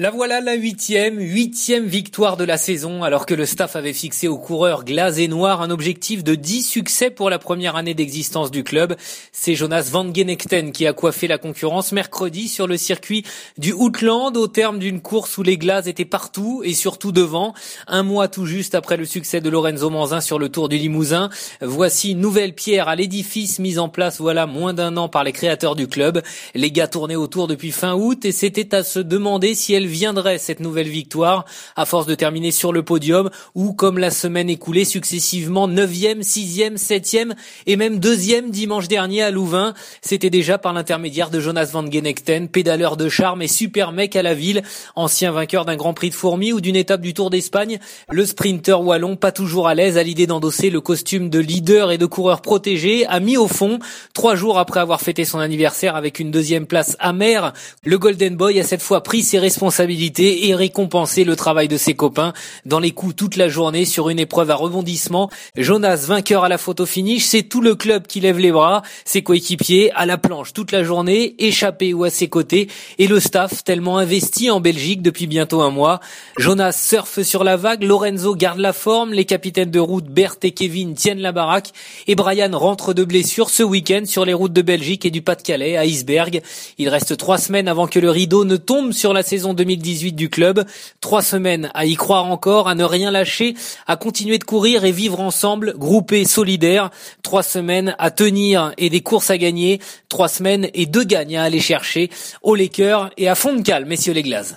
La voilà la huitième, huitième victoire de la saison, alors que le staff avait fixé aux coureurs glace et noir un objectif de 10 succès pour la première année d'existence du club. C'est Jonas Van Genekten qui a coiffé la concurrence mercredi sur le circuit du Outland au terme d'une course où les glaces étaient partout et surtout devant. Un mois tout juste après le succès de Lorenzo Manzin sur le Tour du Limousin. Voici une nouvelle pierre à l'édifice mise en place voilà moins d'un an par les créateurs du club. Les gars tournaient autour depuis fin août et c'était à se demander si elle viendrait cette nouvelle victoire à force de terminer sur le podium ou comme la semaine écoulée successivement 9e, 6e, 7e et même 2e dimanche dernier à Louvain. C'était déjà par l'intermédiaire de Jonas Van Genekten, pédaleur de charme et super mec à la ville, ancien vainqueur d'un Grand Prix de Fourmi ou d'une étape du Tour d'Espagne, le sprinter wallon pas toujours à l'aise à l'idée d'endosser le costume de leader et de coureur protégé a mis au fond, trois jours après avoir fêté son anniversaire avec une deuxième place amère, le Golden Boy a cette fois pris ses responsabilités et récompenser le travail de ses copains dans les coups toute la journée sur une épreuve à rebondissement. Jonas, vainqueur à la photo finish, c'est tout le club qui lève les bras, ses coéquipiers à la planche toute la journée, échappé ou à ses côtés, et le staff tellement investi en Belgique depuis bientôt un mois. Jonas surfe sur la vague, Lorenzo garde la forme, les capitaines de route Bert et Kevin tiennent la baraque, et Brian rentre de blessure ce week-end sur les routes de Belgique et du Pas-de-Calais à Iceberg. Il reste trois semaines avant que le rideau ne tombe sur la saison 2020 2018 du club. Trois semaines à y croire encore, à ne rien lâcher, à continuer de courir et vivre ensemble, groupés, solidaires. Trois semaines à tenir et des courses à gagner. Trois semaines et deux gagnes à aller chercher. Au cœurs et à fond de calme, messieurs les glaces.